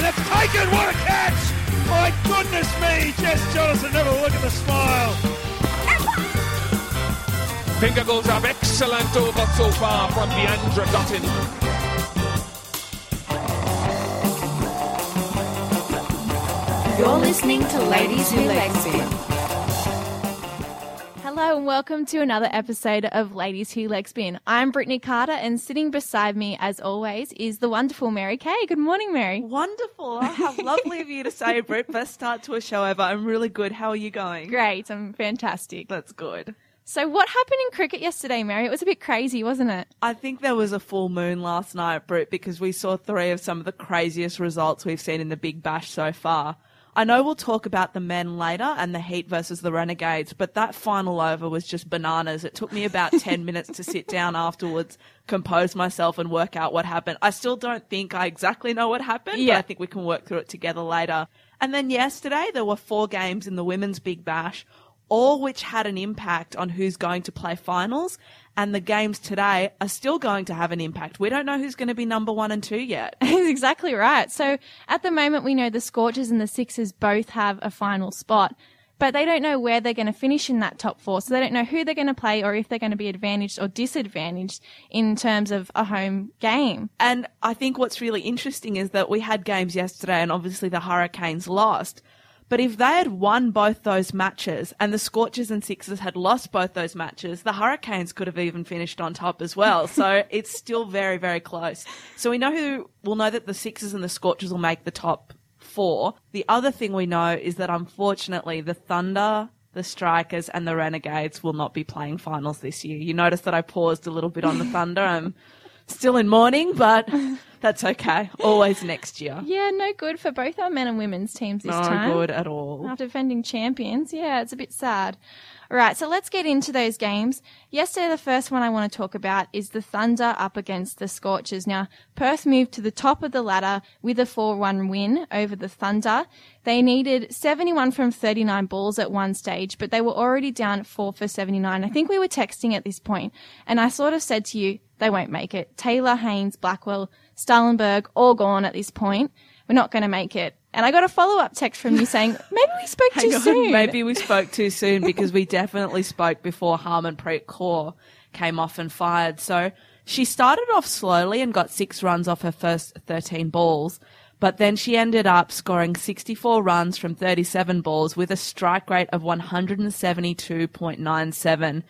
And they've taken, what a catch! My goodness me, Jess Jonassen, never look at the smile. Finger goes up, excellent over so far from Deandra Dottin. You're listening to Ladies Who Legspin. Hello and welcome to another episode of Ladies Who Legspin. I'm Brittany Carter and sitting beside me as always is the wonderful Mary K. Good morning, Mary. Wonderful. How lovely of you to say, Britt. Best start to a show ever. I'm really good. How are you going? Great, I'm fantastic. That's good. So what happened in cricket yesterday, Mary? It was a bit crazy, wasn't it? I think there was a full moon last night, Britt, because we saw three of some of the craziest results we've seen in the Big Bash so far. I know we'll talk about the men later and the Heat versus the Renegades, but that final over was just bananas. It took me about 10 minutes to sit down afterwards, compose myself, and work out what happened. I still don't think I exactly know what happened, Yeah. but I think we can work through it together later. And then yesterday, there were four games in the Women's Big Bash, all which had an impact on who's going to play finals. And the games today are still going to have an impact. We don't know who's going to be number one and two yet. Exactly right. So at the moment, we know the Scorchers and the Sixers both have a final spot, but they don't know where they're going to finish in that top four. So they don't know who they're going to play or if they're going to be advantaged or disadvantaged in terms of a home game. And I think what's really interesting is that we had games yesterday and obviously the Hurricanes lost. But if they had won both those matches and the Scorchers and Sixers had lost both those matches, the Hurricanes could have even finished on top as well. So it's still very, very close. So we know who, we'll know that the Sixers and the Scorchers will make the top four. The other thing we know is that unfortunately the Thunder, the Strikers and the Renegades will not be playing finals this year. You notice that I paused a little bit on the Thunder. I'm still in mourning, but that's okay. Always next year. Yeah, no good for both our men and women's teams this No time. good at all. After defending champions, yeah, it's a bit sad. All right, so let's get into those games. Yesterday, the first one I want to talk about is the Thunder up against the Scorchers. Now, Perth moved to the top of the ladder with a 4-1 win over the Thunder. They needed 71 from 39 balls at one stage, but they were already down 4 for 79. I think we were texting at this point, and I sort of said to you, they won't make it. Taylor, Haynes, Blackwell, Stalenberg, all gone at this point. We're not going to make it. And I got a follow-up text from you saying, maybe we spoke too on, soon. maybe we spoke too soon because we definitely spoke before Harmanpreet Kaur came off and fired. So she started off slowly and got six runs off her first 13 balls, but then she ended up scoring 64 runs from 37 balls with a strike rate of 172.97.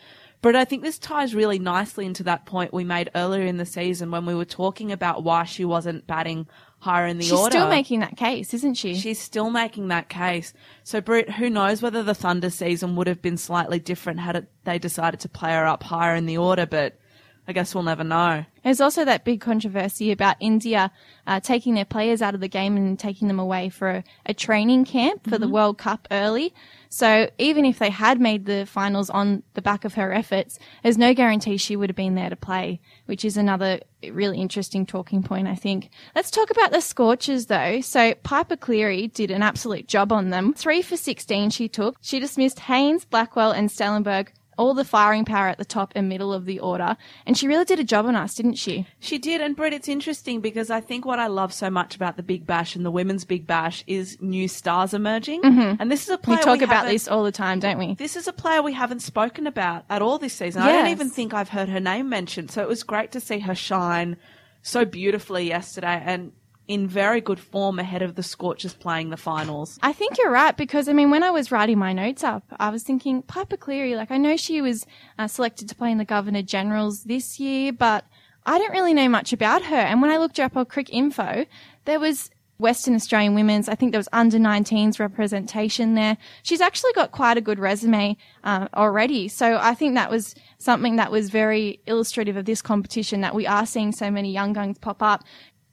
But I think this ties really nicely into that point we made earlier in the season when we were talking about why she wasn't batting higher in the She's order. She's still making that case, isn't she? She's still making that case. So, Britt, who knows whether the Thunder season would have been slightly different had it, they decided to play her up higher in the order, but I guess we'll never know. There's also that big controversy about India uh, taking their players out of the game and taking them away for a, a training camp for the World Cup early. So even if they had made the finals on the back of her efforts, there's no guarantee she would have been there to play, which is another really interesting talking point, I think. Let's talk about the Scorchers though. So Piepa Cleary did an absolute job on them. Three for 16 she took. She dismissed Haynes, Blackwell and Stalenberg all the firing power at the top and middle of the order. And she really did a job on us, didn't she? She did, and Britt, it's interesting because I think what I love so much about the Big Bash and the Women's Big Bash is new stars emerging. Mm-hmm. And this is a player We talk about this all the time, don't we? This is a player we haven't spoken about at all this season. I don't even think I've heard her name mentioned. So it was great to see her shine so beautifully yesterday and in very good form ahead of the Scorchers playing the finals. I think you're right because I mean, when I was writing my notes up, I was thinking Piepa Cleary. Like I know she was uh, selected to play in the Governor Generals this year, but I don't really know much about her. And when I looked up on Cricinfo, there was Western Australian women's. I think there was under 19s representation there. She's actually got quite a good resume uh, already. So I think that was something that was very illustrative of this competition that we are seeing so many young guns pop up.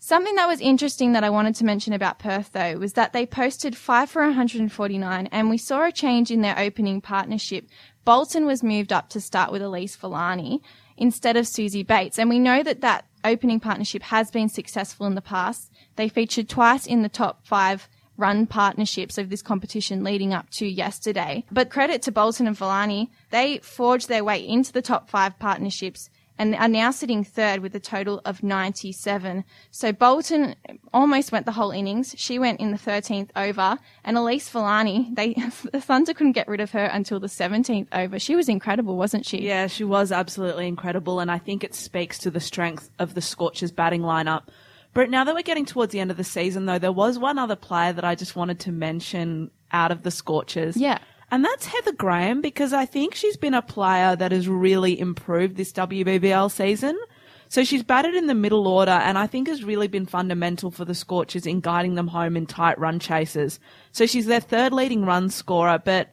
Something that was interesting that I wanted to mention about Perth though was that they posted 5 for 149 and we saw a change in their opening partnership. Bolton was moved up to start with Elyse Villani instead of Suzie Bates and we know that that opening partnership has been successful in the past. They featured twice in the top 5 run partnerships of this competition leading up to yesterday. But credit to Bolton and Villani, they forged their way into the top 5 partnerships and are now sitting third with a total of 97. So Bolton almost went the whole innings. She went in the 13th over, and Elyse Villani, they the Thunder couldn't get rid of her until the 17th over. She was incredible, wasn't she? Yeah, she was absolutely incredible, and I think it speaks to the strength of the Scorchers batting lineup. But now that we're getting towards the end of the season, though, there was one other player that I just wanted to mention out of the Scorchers. Yeah. And that's Heather Graham because I think she's been a player that has really improved this WBBL season. So she's batted in the middle order and I think has really been fundamental for the Scorchers in guiding them home in tight run chases. So she's their third leading run scorer, but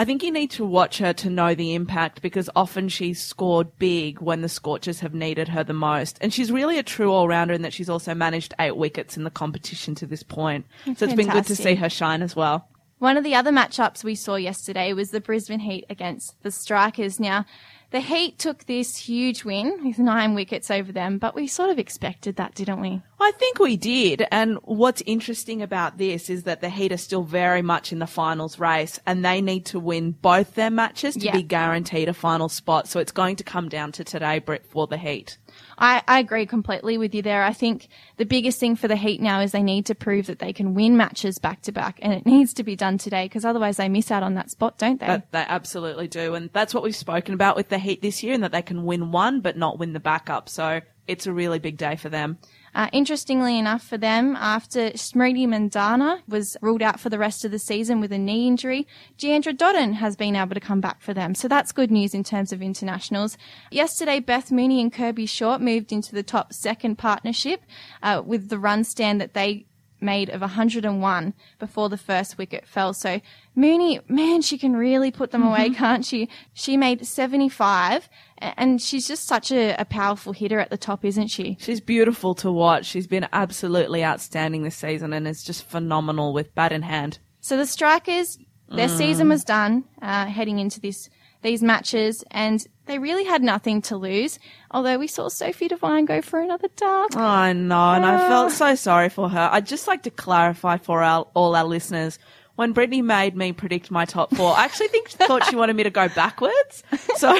I think you need to watch her to know the impact because often she's scored big when the Scorchers have needed her the most. And she's really a true all rounder in that she's also managed eight wickets in the competition to this point. So it's been good to see her shine as well. One of the other matchups we saw yesterday was the Brisbane Heat against the Strikers. Now, the Heat took this huge win with nine wickets over them, but we sort of expected that, didn't we? I think we did. And what's interesting about this is that the Heat are still very much in the finals race and they need to win both their matches to Yeah. be guaranteed a final spot. So it's going to come down to today, Britt, for the Heat. I, I agree completely with you there. I think the biggest thing for the Heat now is they need to prove that they can win matches back to back, and it needs to be done today because otherwise they miss out on that spot, don't they? That they absolutely do. And that's what we've spoken about with the Heat this year and that they can win one but not win the backup. So it's a really big day for them. Uh, interestingly enough for them, after Smriti Mandhana was ruled out for the rest of the season with a knee injury, Deandra Dottin has been able to come back for them. So that's good news in terms of internationals. Yesterday, Beth Mooney and Kirby Short moved into the top second partnership uh, with the run stand that they made of 101 before the first wicket fell. So Mooney, man, she can really put them away, can't she? She made 75 and she's just such a, a powerful hitter at the top, isn't she? She's beautiful to watch. She's been absolutely outstanding this season and is just phenomenal with bat in hand. So the strikers, their season was done uh, heading into this these matches, and they really had nothing to lose. Although we saw Sophie Devine go for another duck. Oh, I know, and I ah. felt so sorry for her. I'd just like to clarify for our, all our listeners. When Brittany made me predict my top four, I actually think thought she wanted me to go backwards. So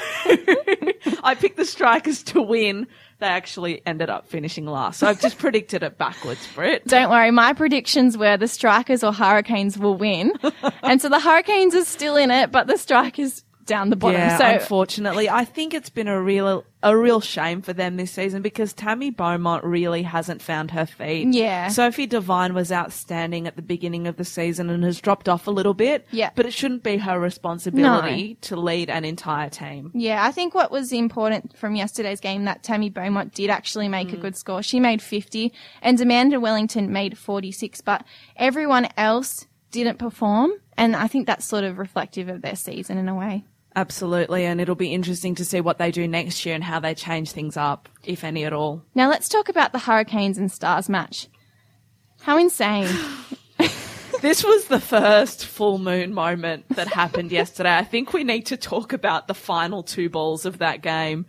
I picked the strikers to win. They actually ended up finishing last. So I've just predicted it backwards, Britt. Don't worry, my predictions were the strikers or hurricanes will win, and so the hurricanes are still in it, but the strikers down the bottom. Yeah, so unfortunately, I think it's been a real a real shame for them this season because Tammy Beaumont really hasn't found her feet. Yeah. Sophie Devine was outstanding at the beginning of the season and has dropped off a little bit. Yeah. But it shouldn't be her responsibility to lead an entire team. Yeah, I think what was important from yesterday's game that Tammy Beaumont did actually make a mm. good score. She made 50 and Amanda Wellington made 46, but everyone else didn't perform. And I think that's sort of reflective of their season in a way. Absolutely, and it'll be interesting to see what they do next year and how they change things up, if any at all. Now let's talk about the Hurricanes and Stars match. How insane. This was the first full moon moment that happened yesterday. I think we need to talk about the final two balls of that game.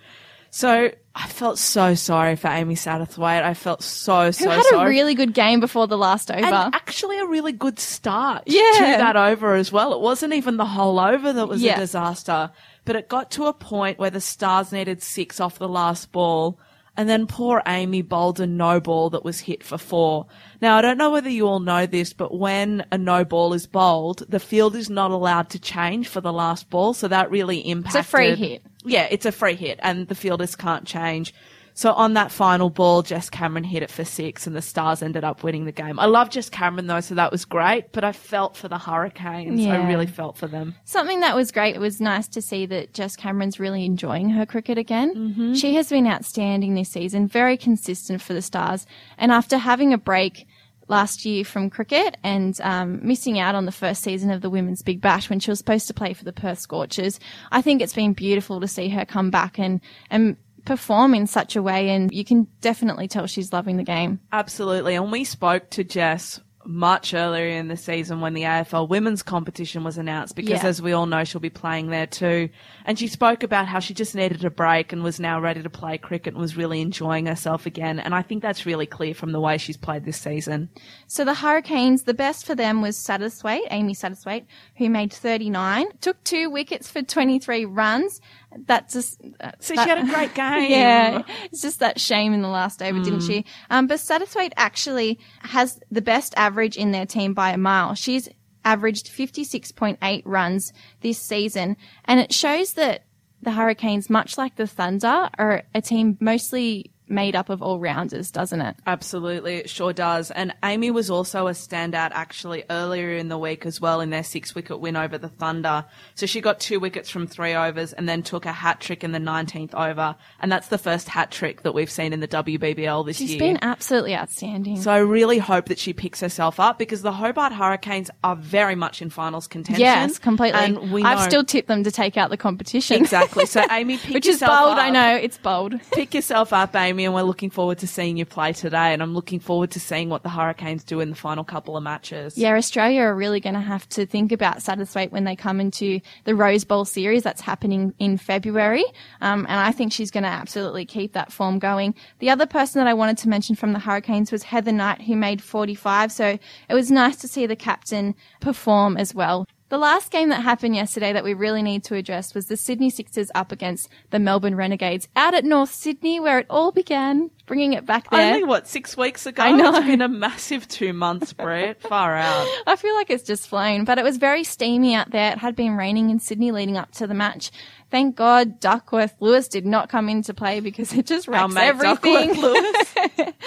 So I felt so sorry for Amy Satterthwaite. I felt so, so Who had sorry. a really good game before the last over. and actually a really good start Yeah. to that over as well. It wasn't even the whole over that was Yeah. a disaster, but it got to a point where the Stars needed six off the last ball. And then poor Amy bowled a no ball that was hit for four. Now, I don't know whether you all know this, but when a no ball is bowled, the field is not allowed to change for the last ball. So that really impacted. It's a free hit. Yeah, it's a free hit and the fielders can't change. So on that final ball, Jess Cameron hit it for six and the Stars ended up winning the game. I love Jess Cameron though, so that was great, but I felt for the Hurricanes. I really felt for them. Something that was great. It was nice to see that Jess Cameron's really enjoying her cricket again. Mm-hmm. She has been outstanding this season, very consistent for the Stars. And after having a break last year from cricket and um, missing out on the first season of the Women's Big Bash when she was supposed to play for the Perth Scorchers, I think it's been beautiful to see her come back and and perform in such a way. And you can definitely tell she's loving the game. Absolutely. And we spoke to Jess much earlier in the season when the AFL women's competition was announced because Yeah. as we all know she'll be playing there too. And she spoke about how she just needed a break and was now ready to play cricket and was really enjoying herself again. And I think that's really clear from the way she's played this season. So the Hurricanes, the best for them was Satterthwaite, Amy Satterthwaite, who made 39, took two wickets for 23 runs. That's just. uh, So that- she had a great game. Yeah, it's just that shame in the last over, didn't she? Um, but Satterthwaite actually has the best average in their team by a mile. She's averaged 56.8 runs this season, and it shows that the Hurricanes, much like the Thunder, are a team mostly made up of all rounders, doesn't it? Absolutely, it sure does. And Amy was also a standout actually earlier in the week as well in their six wicket win over the Thunder. So she got two wickets from three overs and then took a hat trick in the 19th over. And that's the first hat trick that we've seen in the WBBL this She's year. She's been absolutely outstanding. so I really hope that she picks herself up because the Hobart Hurricanes are very much in finals contention. yes, completely. And we I've know- still tipped them to take out the competition. Exactly. So Amy, pick yourself up. Which is bold, I know. It's bold. pick yourself up, Amy, and we're looking forward to seeing you play today. And I'm looking forward to seeing what the Hurricanes do in the final couple of matches. Yeah, Australia are really going to have to think about Satterthwaite when they come into the Rose Bowl series that's happening in February. Um, and I think she's going to absolutely keep that form going. The other person that I wanted to mention from the Hurricanes was Heather Knight, who made 45. So it was nice to see the captain perform as well. The last game that happened yesterday that we really need to address was the Sydney Sixers up against the Melbourne Renegades out at North Sydney, where it all began, bringing it back there. Only what six weeks ago? I know. It's been a massive two months, Britt. Far out. I feel like it's just flown, but it was very steamy out there. It had been raining in Sydney leading up to the match. Thank God Duckworth Lewis did not come into play because it just wrecks mate everything. Duckworth Lewis.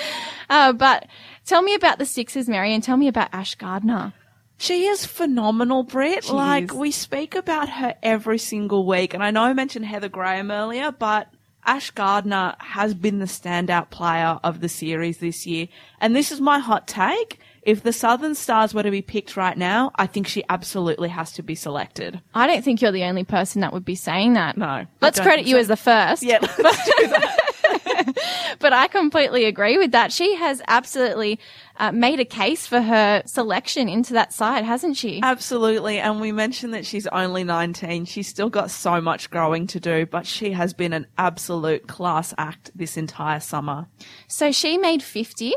Uh, but tell me about the Sixers, Mary, and tell me about Ash Gardner. She is phenomenal, Britt. She like is. we speak about her every single week, and I know I mentioned Heather Graham earlier, but Ash Gardner has been the standout player of the series this year. And this is my hot take. If the Southern Stars were to be picked right now, I think she absolutely has to be selected. I don't think you're the only person that would be saying that. No, Let's credit you so. as the first. Yeah, let's do that. But I completely agree with that. She has absolutely uh, made a case for her selection into that side, hasn't she? Absolutely. And we mentioned that she's only 19. She's still got so much growing to do, but she has been an absolute class act this entire summer. So she made 50,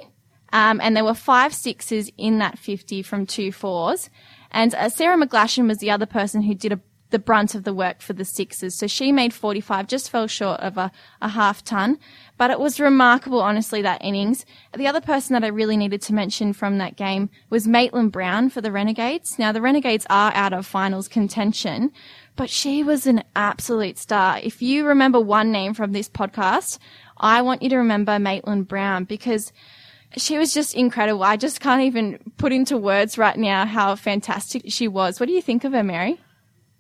um, and there were five sixes in that 50 from two fours. And uh, Sara McGlashan was the other person who did a, the brunt of the work for the sixes. So she made 45, just fell short of a, a half ton. But it was remarkable, honestly, that innings. The other person that I really needed to mention from that game was Maitland Brown for the Renegades. Now, the Renegades are out of finals contention, but she was an absolute star. If you remember one name from this podcast, I want you to remember Maitland Brown because she was just incredible. I just can't even put into words right now how fantastic she was. What do you think of her, Mary?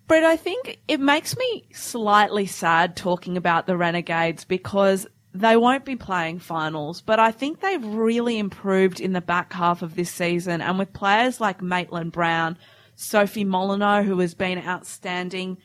Britt, I think it makes me slightly sad talking about the Renegades because they won't be playing finals, but I think they've really improved in the back half of this season. And with players like Maitland Brown, Sophie Molineux, who has been outstanding,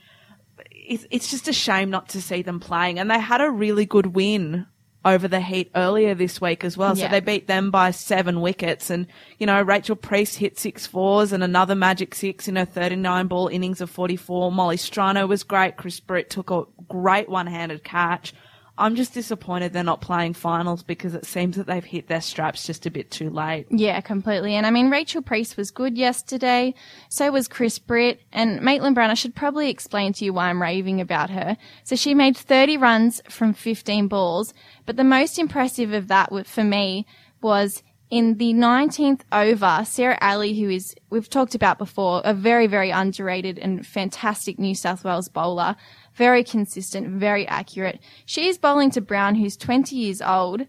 it's, it's just a shame not to see them playing. And they had a really good win over the Heat earlier this week as well. Yeah. So they beat them by seven wickets. And, you know, Rachel Priest hit six fours and another magic six in her 39 ball innings of 44. Molly Strano was great. Kris Britt took a great one handed catch. I'm just disappointed they're not playing finals because it seems that they've hit their straps just a bit too late. Yeah, completely. And I mean, Rachel Priest was good yesterday. So was Kris Britt and Maitland Brown. I should probably explain to you why I'm raving about her. So she made 30 runs from 15 balls. But the most impressive of that for me was in the 19th over, Sarah Aley, who is, we've talked about before, a very, very underrated and fantastic New South Wales bowler. Very consistent, very accurate. She is bowling to Brown, who's 20 years old.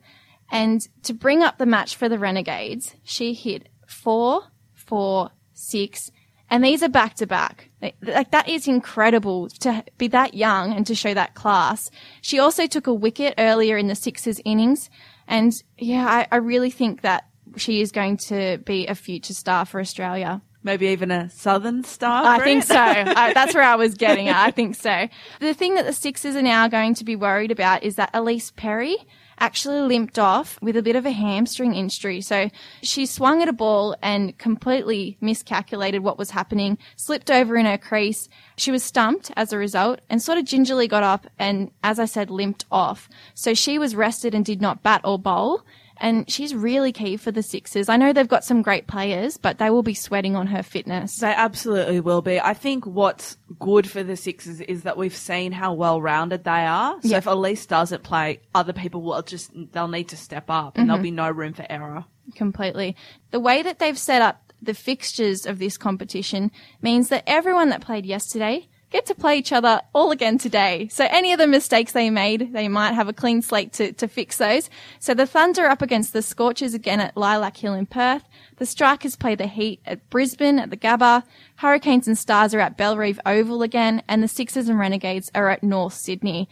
And to bring up the match for the Renegades, she hit four, four, six, and these are back to back. Like that is incredible to be that young and to show that class. She also took a wicket earlier in the Sixers innings. And yeah, I, I really think that she is going to be a future star for Australia. Maybe even a Southern star. I think so. I, that's where I was getting at. I think so. The thing that the Sixers are now going to be worried about is that Ellyse Perry actually limped off with a bit of a hamstring injury. So she swung at a ball and completely miscalculated what was happening, slipped over in her crease. She was stumped as a result and sort of gingerly got up and, as I said, limped off. So she was rested and did not bat or bowl. And she's really key for the Sixers. I know they've got some great players, but they will be sweating on her fitness. They absolutely will be. I think what's good for the Sixers is that we've seen how well rounded they are. So Yeah. if Ellyse doesn't play, other people will just they'll need to step up, and there'll mm-hmm. be no room for error. completely. The way that they've set up the fixtures of this competition means that everyone that played yesterday get to play each other all again today. So any of the mistakes they made, they might have a clean slate to, to fix those. So the Thunder up against the Scorchers again at Lilac Hill in Perth. The Strikers play the Heat at Brisbane at the Gabba. Hurricanes and Stars are at Bellerive Oval again. And the Sixers and Renegades are at North Sydney.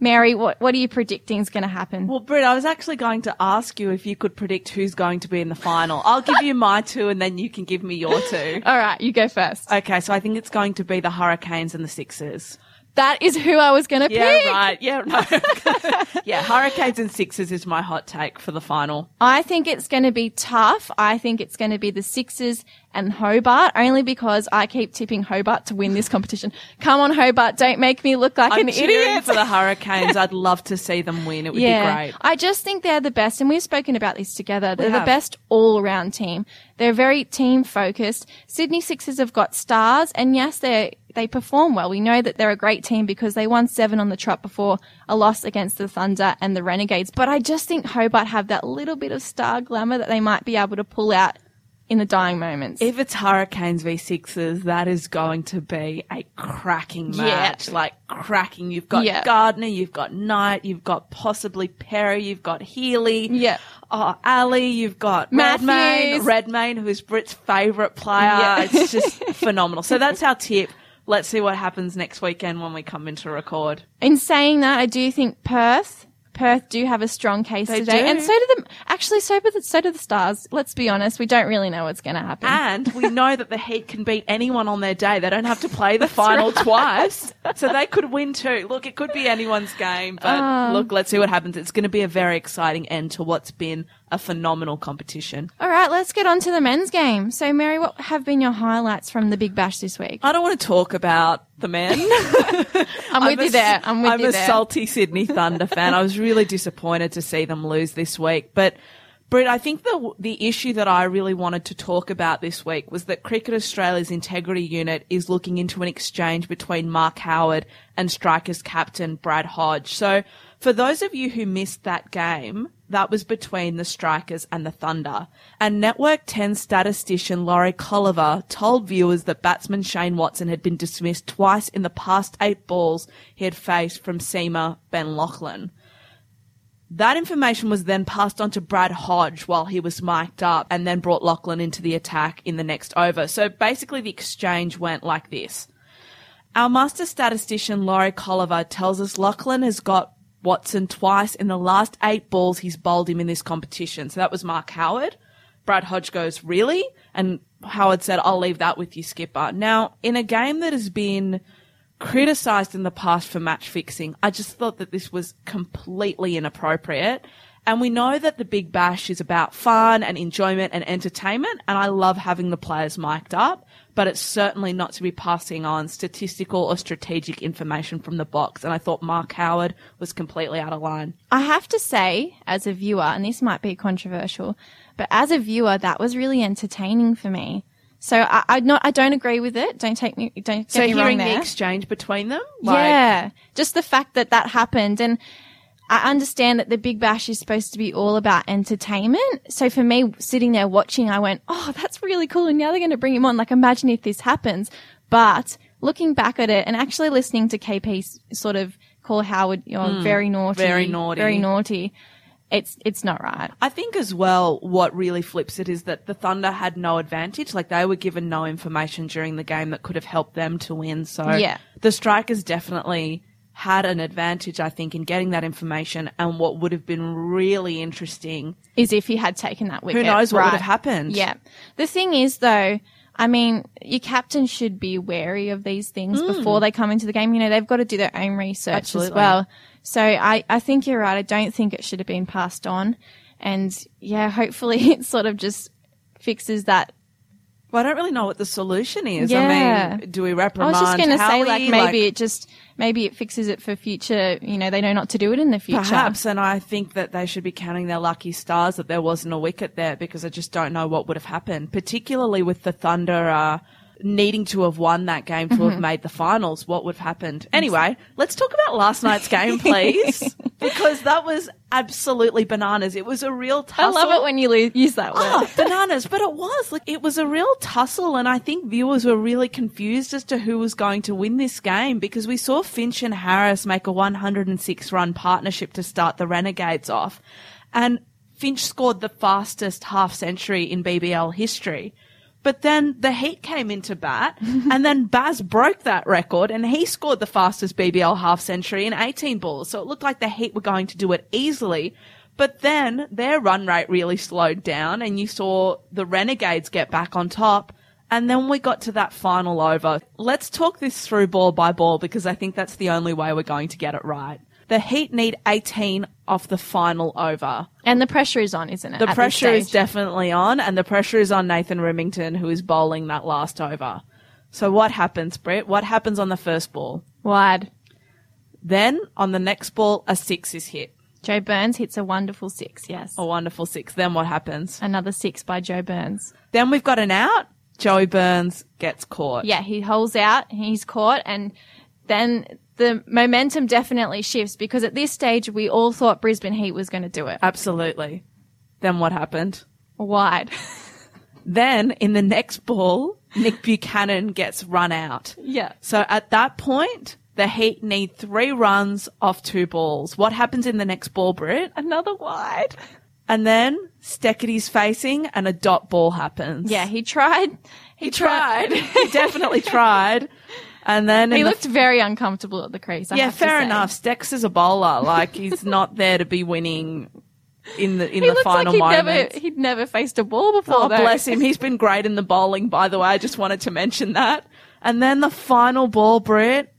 Mary, what, what are you predicting is going to happen? Well, Britt, I was actually going to ask you if you could predict who's going to be in the final. I'll give you my two, and then you can give me your two. all right, you go first. Okay, so I think it's going to be the Hurricanes and the Sixers. That is who I was going to Yeah, pick. right. Yeah, no. yeah, Hurricanes and Sixers is my hot take for the final. I think it's going to be tough. I think it's going to be the Sixers and Hobart, only because I keep tipping Hobart to win this competition. Come on, Hobart, don't make me look like I'm an idiot. for the Hurricanes. I'd love to see them win. It would yeah, be great. I just think they're the best, and we've spoken about this together. They're the best all-around team. They're very team focused. Sydney Sixers have got stars, and yes, they they perform well. We know that they're a great team because they won seven on the trot before a loss against the Thunder and the Renegades. But I just think Hobart have that little bit of star glamour that they might be able to pull out in the dying moments. If it's Hurricanes v Sixers, that is going to be a cracking Yeah. match. Like cracking. You've got Yeah. Gardner, you've got Knight, you've got possibly Perry, you've got Healy. Yeah. Oh, Ali, you've got Redmayne, Matthews. Redmayne, who is Brit's favourite player. Yeah. It's just phenomenal. So that's our tip. Let's see what happens next weekend when we come in to record. In saying that, I do think Perth, Perth do have a strong case They today, do. and so do the actually so do the so do the Stars. Let's be honest, we don't really know what's going to happen. And we know that the Heat can beat anyone on their day. They don't have to play the final twice. So they could win too. Look, it could be anyone's game, but Ah. look, let's see what happens. It's going to be a very exciting end to what's been a phenomenal competition. All right, let's get on to the men's game. So, Mary, what have been your highlights from the Big Bash this week? I don't want to talk about the men. I'm with a you there. I'm with you. I'm a salty Sydney Thunder fan. I was really disappointed to see them lose this week, but. Britt, I think the the issue that I really wanted to talk about this week was that Cricket Australia's integrity unit is looking into an exchange between Mark Howard and Strikers captain Brad Hodge. So, for those of you who missed that game, that was between the Strikers and the Thunder. And Network 10 statistician Laurie Colliver told viewers that batsman Shane Watson had been dismissed twice in the past eight balls he had faced from seamer Ben Laughlin. That information was then passed on to Brad Hodge while he was mic'd up and then brought Laughlin into the attack in the next over. So basically the exchange went like this. Our master statistician Laurie Colliver tells us Laughlin has got Watson twice in the last eight balls he's bowled him in this competition. So that was Mark Howard. Brad Hodge goes, really? And Howard said, I'll leave that with you, skipper. Now, in a game that has been criticised in the past for match fixing, I just thought that this was completely inappropriate. And we know that the Big Bash is about fun and enjoyment and entertainment, and I love having the players mic'd up, but it's certainly not to be passing on statistical or strategic information from the box. And I thought Mark Howard was completely out of line. I have to say, as a viewer, and this might be controversial, but as a viewer, that was really entertaining for me. So I, I not, I don't agree with it. Don't take me, don't get So me wrong hearing the exchange between them, yeah, just the fact that that happened, and I understand that the Big Bash is supposed to be all about entertainment. So for me, sitting there watching, I went, "Oh, that's really cool!" And now they're going to bring him on. Like, imagine if this happens. But looking back at it, and actually listening to KP sort of call Howard, you know, hmm. very naughty, very naughty. very naughty. It's it's not right. I think as well, what really flips it is that the Thunder had no advantage. Like they were given no information during the game that could have helped them to win. So Yeah. the Strikers definitely had an advantage, I think, in getting that information. And what would have been really interesting, Is if he had taken that wicket. who knows what would have happened? Yeah. The thing is, though, I mean, your captain should be wary of these things hmm. before they come into the game. You know, they've got to do their own research as well. So I, I think you're right. I don't think it should have been passed on. And yeah, hopefully it sort of just fixes that Well, I don't really know what the solution is. Yeah. I mean, do we reprimand? I was just going to say, like, maybe it just, maybe it fixes it for future, you know, they know not to do it in the future. Perhaps, and I think that they should be counting their lucky stars that there wasn't a wicket there because I just don't know what would have happened, particularly with the Thunder uh, needing to have won that game to Mm-hmm. have made the finals. What would have happened? Anyway, let's talk about last night's game, please, because that was absolutely bananas. It was a real tussle. I love it when you lo- use that word. Oh, bananas. But it was like it was a real tussle, and I think viewers were really confused as to who was going to win this game because we saw Finch and Harris make a 106 run partnership to start the Renegades off, and Finch scored the fastest half century in BBL history. But then the Heat came into bat, and then Baz broke that record, and he scored the fastest BBL half century in 18 balls. So it looked like the Heat were going to do it easily. But then their run rate really slowed down, and you saw the Renegades get back on top. And then we got to that final over. Let's talk this through ball by ball because I think that's the only way we're going to get it right. The Heat need 18 off the final over. And the pressure is on, isn't it? The pressure is definitely on, and the pressure is on Nathan Rimmington, who is bowling that last over. So what happens, Britt? What happens on the first ball? wide. Then on the next ball, a six is hit. Joe Burns hits a wonderful six, yes. A wonderful six. Then what happens? Another six by Joe Burns. Then we've got an out. Joey Burns gets caught. Yeah, he holds out, he's caught, and then the momentum definitely shifts because at this stage we all thought Brisbane Heat was going to do it. Absolutely. Then what happened? Wide. Then in the next ball, Nick Buchanan gets run out. yeah. So at that point, the Heat need three runs off two balls. What happens in the next ball, Britt? Another wide. And then Steketee's facing and a dot ball happens. Yeah, he tried. He, He tried. he definitely tried. And then He in the- looked very uncomfortable at the crease. I yeah, have to fair enough. Stex is a bowler. Like he's not there to be winning in the in He the final like he'd moments. never, he'd never faced a ball before. Oh, though. bless him. He's been great in the bowling, by the way. I just wanted to mention that. And then the final ball, Britt.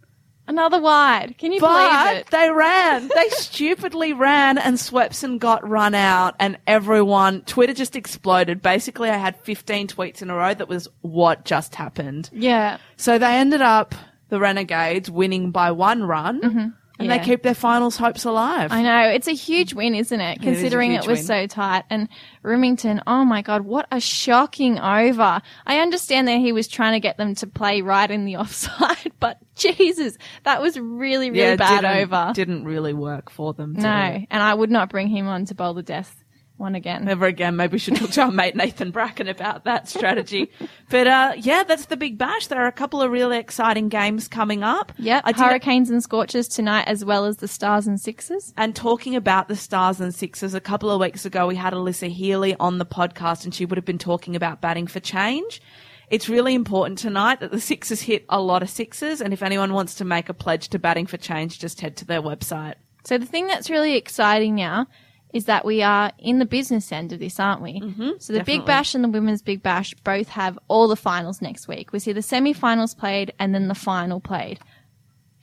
Another wide. Can you believe But it? they ran. They stupidly ran and Swepson got run out and everyone, Twitter just exploded. Basically, I had 15 tweets in a row that was what just happened. Yeah. So they ended up, the Renegades, winning by one run mm-hmm. And Yeah. they keep their finals hopes alive. I know. It's a huge win, isn't it? Considering huge it was win. so tight. And Rimmington, oh my God, what a shocking over. I understand that he was trying to get them to play right in the offside, but Jesus, that was really, really yeah, bad didn't, over. Didn't really work for them. no. it? And I would not bring him on to bowl the death one again. Never again. Maybe we should talk to our mate Nathan Bracken about that strategy. But uh, yeah, that's the big bash. There are a couple of really exciting games coming up. Did- Hurricanes and Scorchers tonight, as well as the Stars and Sixes. And talking about the Stars and Sixes, a couple of weeks ago we had Alyssa Healy on the podcast and she would have been talking about batting for change. It's really important tonight that the Sixers hit a lot of sixes and if anyone wants to make a pledge to batting for change, just head to their website. So the thing that's really exciting now is that we are in the business end of this, aren't we? Mm-hmm, so the definitely. Big Bash and the Women's Big Bash both have all the finals next week. We see the semi-finals played and then the final played.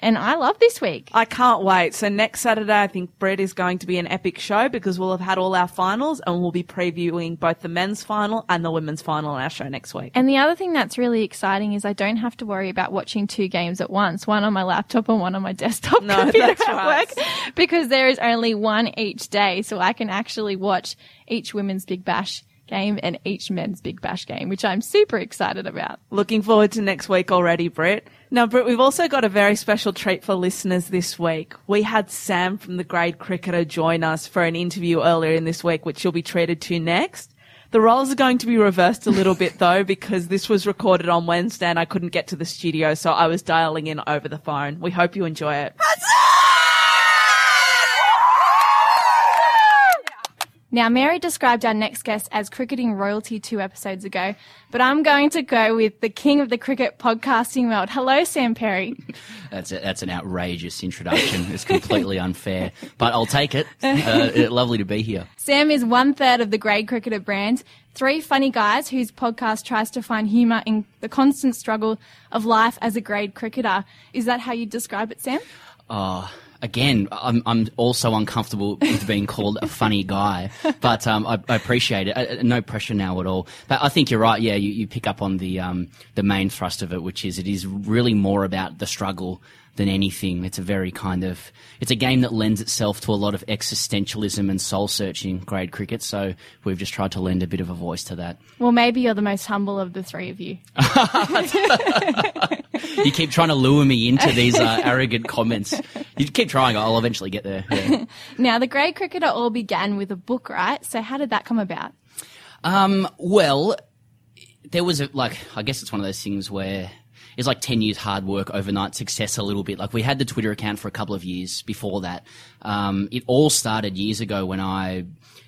And I love this week. I can't wait. So next Saturday, I think Britt is going to be an epic show because we'll have had all our finals and we'll be previewing both the men's final and the women's final on our show next week. And the other thing that's really exciting is I don't have to worry about watching two games at once, one on my laptop and one on my desktop No, computer at right. work, because there is only one each day, so I can actually watch each women's Big Bash game and each men's Big Bash game, which I'm super excited about. Looking forward to next week already, Britt. Now, Britt, we've also got a very special treat for listeners this week. We had Sam from the Grade Cricketer join us for an interview earlier in this week, which you'll be treated to next. The roles are going to be reversed a little bit though, because this was recorded on Wednesday and I couldn't get to the studio, so I was dialing in over the phone. We hope you enjoy it. Now, Mary described our next guest as cricketing royalty two episodes ago, but I'm going to go with the king of the cricket podcasting world. Hello, Sam Perry. That's a, that's an outrageous introduction. It's completely unfair, but I'll take it. Uh, lovely to be here. Sam is one third of the grade cricketer brand, three funny guys whose podcast tries to find humour in the constant struggle of life as a grade cricketer. Is that how you describe it, Sam? Oh, again, I'm, I'm also uncomfortable with being called a funny guy, but um, I, I appreciate it. Uh, no pressure now at all. But I think you're right. Yeah, you, you pick up on the um, the main thrust of it, which is it is really more about the struggle than anything. It's a very kind of it's a game that lends itself to a lot of existentialism and soul searching. Grade cricket, so we've just tried to lend a bit of a voice to that. Well, maybe you're the most humble of the three of you. You keep trying to lure me into these uh, arrogant comments. You keep trying. I'll eventually get there. Yeah. Now, the grade cricketer all began with a book, right? So, how did that come about? Um, well, there was a, like, I guess it's one of those things where it's like 10 years hard work, overnight success a little bit. Like we had the Twitter account for a couple of years before that. Um, it all started years ago when I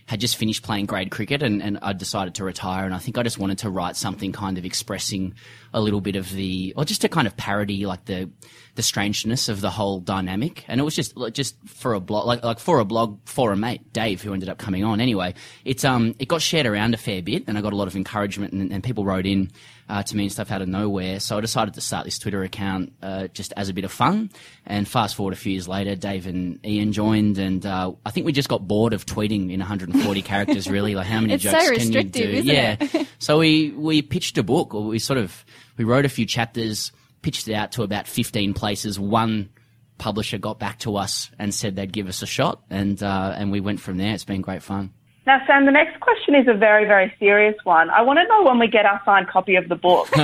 had just finished playing grade cricket and, and I decided to retire. And I think I just wanted to write something kind of expressing a little bit of the, or just to kind of parody like the, the strangeness of the whole dynamic. And it was just, just for a blog, like, like for a blog for a mate, Dave, who ended up coming on anyway. It's, um, it got shared around a fair bit and I got a lot of encouragement and, and people wrote in, uh, to me and stuff out of nowhere. So I decided to start this Twitter account, uh, just as a bit of fun. And fast forward a few years later, Dave and Ian joined and, uh, I think we just got bored of tweeting in 140 characters really. Like how many It's so jokes can you do? isn't yeah. it? so we, we pitched a book or we sort of, we wrote a few chapters, pitched it out to about 15 places. One publisher got back to us and said they'd give us a shot and, uh, and we went from there. It's been great fun. Now, Sam, the next question is a very, very serious one. I want to know when we get our signed copy of the book.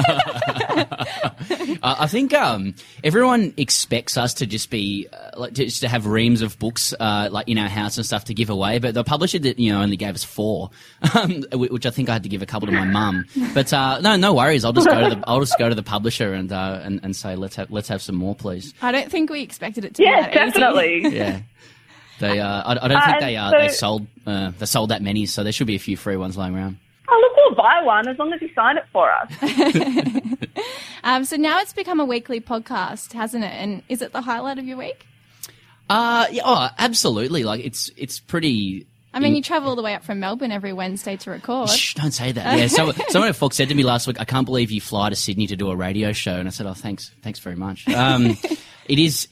Uh, I think um, everyone expects us to just be uh, like just to have reams of books uh, like in our house and stuff to give away, but the publisher did, you know only gave us four, um, which I think I had to give a couple to my mum. But uh, no, no worries. I'll just go to the I'll just go to the publisher and uh, and, and say let's have let's have some more, please. I don't think we expected it to yes, be that easy. definitely. Yeah. They, uh, I, I don't think Uh, they, are. so- they sold, uh, they sold that many, so there should be a few free ones lying around. Oh, look, we'll buy one as long as you sign it for us. Um, so now it's become a weekly podcast, hasn't it? And is it the highlight of your week? Uh, yeah, oh, absolutely. Like it's, it's pretty, I mean, you travel all the way up from Melbourne every Wednesday to record. Shh, don't say that. Yeah, so, someone at Fox said to me last week, "I can't believe you fly to Sydney to do a radio show," and I said, "Oh, thanks, thanks very much." Um, it is.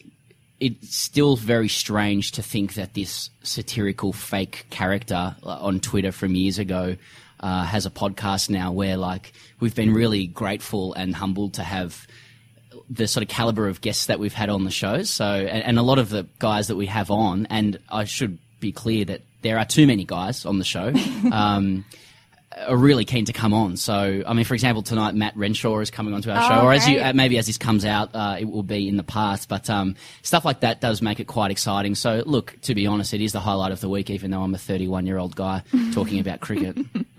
It's still very strange to think that this satirical fake character uh, on Twitter from years ago uh, has a podcast now, where like we've been really grateful and humbled to have the sort of caliber of guests that we've had on the show. So, and, and a lot of the guys that we have on, and I should be clear that there are too many guys on the show. Um, are really keen to come on. So, I mean, for example, tonight Matt Renshaw is coming onto our Oh, show, or as you uh, maybe as this comes out, uh, it will be in the past. But um, stuff like that does make it quite exciting. So, look, to be honest, it is the highlight of the week, even though I'm a 31 year old guy talking about cricket.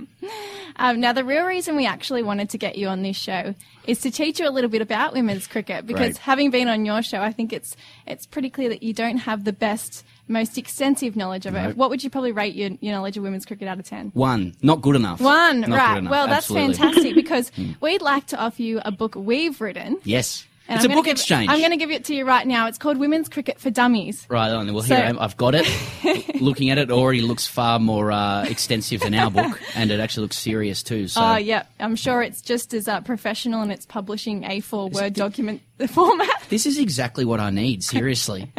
Um, now, the real reason we actually wanted to get you on this show is to teach you a little bit about women's cricket. Because Right. having been on your show, I think it's it's pretty clear that you don't have the best, most extensive knowledge of No. it. What would you probably rate your, your knowledge of women's cricket out of ten? One, not good enough. One, Not right. enough, Well, that's absolutely. fantastic because we'd like to offer you a book we've written. Yes, And it's I'm a book give- exchange. I'm going to give it to you right now. It's called Women's Cricket for Dummies. Right on. Well, So- here I am. I've got it. Looking at it, already looks far more uh, extensive than our book, and it actually looks serious too. So, Oh, yeah. I'm sure it's just as uh, professional in its publishing A4 Word document format. this is exactly what I need. Seriously,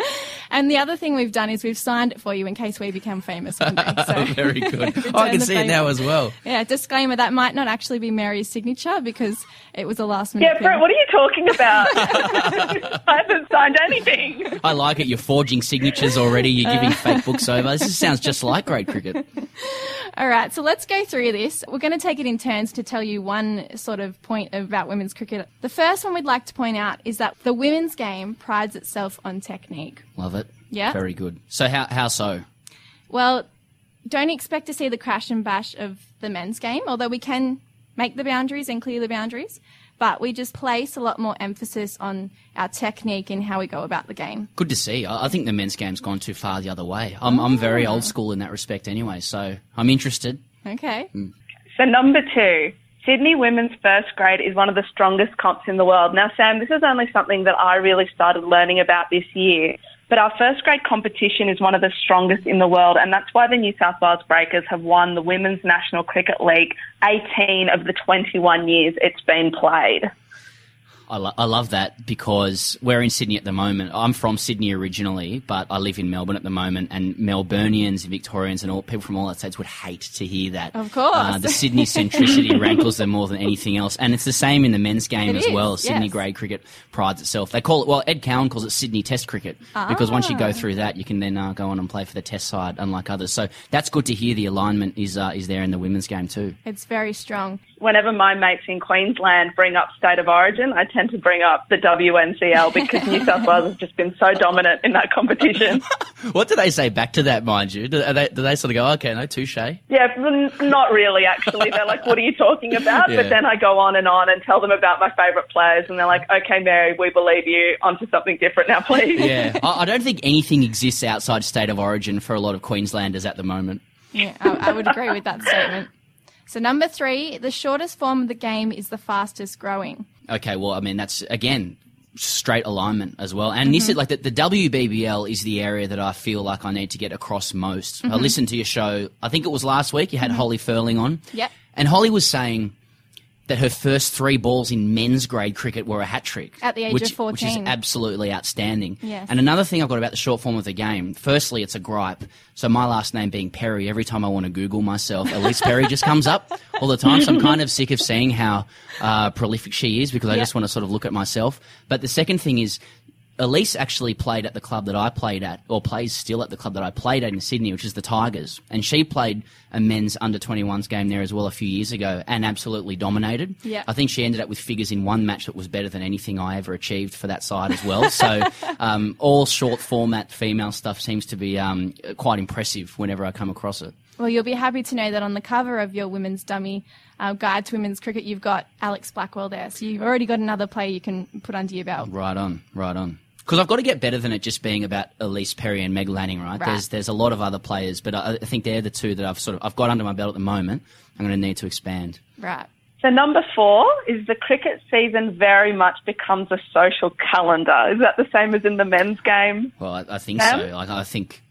And the other thing we've done is we've signed it for you in case we become famous one day. So, very good. Oh, I can the see it now as well. yeah, disclaimer that might not actually be Mary's signature because it was a last minute yeah, Britt, what are you talking about? I haven't signed anything. I like it. You're forging signatures already. You're giving uh. fake books over. This just sounds just like grade cricket. All right, so let's go through this. We're going to take it in turns to tell you one sort of point about women's cricket. The first one we'd like to point out is that the women's game prides itself on technique. Love it. Yeah. Very good. So how how so? Well, don't expect to see the crash and bash of the men's game, although we can make the boundaries and clear the boundaries. But we just place a lot more emphasis on our technique and how we go about the game. Good to see. I, I think the men's game's gone too far the other way. I'm I'm very ah. old school in that respect anyway. So I'm interested. Okay. Mm. So number two, Sydney women's first grade is one of the strongest comps in the world. Now, Sam, this is only something that I really started learning about this year. But our first grade competition is one of the strongest in the world, and that's why the New South Wales Breakers have won the Women's National Cricket League 18 of the 21 years it's been played. I, lo- I love that because we're in Sydney at the moment. I'm from Sydney originally, but I live in Melbourne at the moment, and Melburnians and Victorians and all people from all the states would hate to hear that. Of course. uh, the Sydney centricity rankles them more than anything else, and it's the same in the men's game It as is, well. Sydney yes. grade cricket prides itself. They call it well. Ed Cowan calls it Sydney Test cricket because once you go Ah. through that, you can then uh, go on and play for the Test side, unlike others. So that's good to hear. The alignment is uh, is there in the women's game too. It's very strong. Whenever my mates in Queensland bring up state of origin, I tend to bring up the WNCL because New South Wales has just been so dominant in that competition. What do they say back to that, mind you? Do they, do they sort of go, okay, no, touche? Yeah, not really, actually. They're like, what are you talking about? Yeah. But then I go on and on and tell them about my favourite players, and they're like, okay, Mary, we believe you. On to something different now, please. Yeah, I, I don't think anything exists outside state of origin for a lot of Queenslanders at the moment. Yeah, I, I would agree with that statement. So number three, the shortest form of the game is the fastest growing. Okay, well, I mean, that's again straight alignment as well. And this mm-hmm. is like the, the WBBL is the area that I feel like I need to get across most. I mm-hmm. listened to your show. I think it was last week. You had mm-hmm. Holly Ferling on. Yep. And Holly was saying that her first three balls in men's grade cricket were a hat trick At the age which, of which is absolutely outstanding. Yes. And another thing I've got about the short form of the game. Firstly, it's a gripe. So my last name being Perry, every time I want to Google myself, Ellyse Perry just comes up all the time. So I'm kind of sick of seeing how uh, prolific she is because I Yeah. just want to sort of look at myself. But the second thing is. Ellyse actually played at the club that I played at, or plays still at the club that I played at in Sydney, which is the Tigers. And she played a men's under 21s game there as well a few years ago and absolutely dominated. Yeah. I think she ended up with figures in one match that was better than anything I ever achieved for that side as well. So um, all short format female stuff seems to be um, quite impressive whenever I come across it. Well, you'll be happy to know that on the cover of your women's dummy uh, guide to women's cricket, you've got Alex Blackwell there. So you've already got another player you can put under your belt. Right on, right on. Because I've got to get better than it just being about Ellyse Perry and Meg Lanning, right? Right. There's there's a lot of other players, but I, I think they're the two that I've sort of I've got under my belt at the moment. I'm going to need to expand. Right. So number four is the cricket season very much becomes a social calendar. Is that the same as in the men's game? Well, I, I think Sam? so. Like I think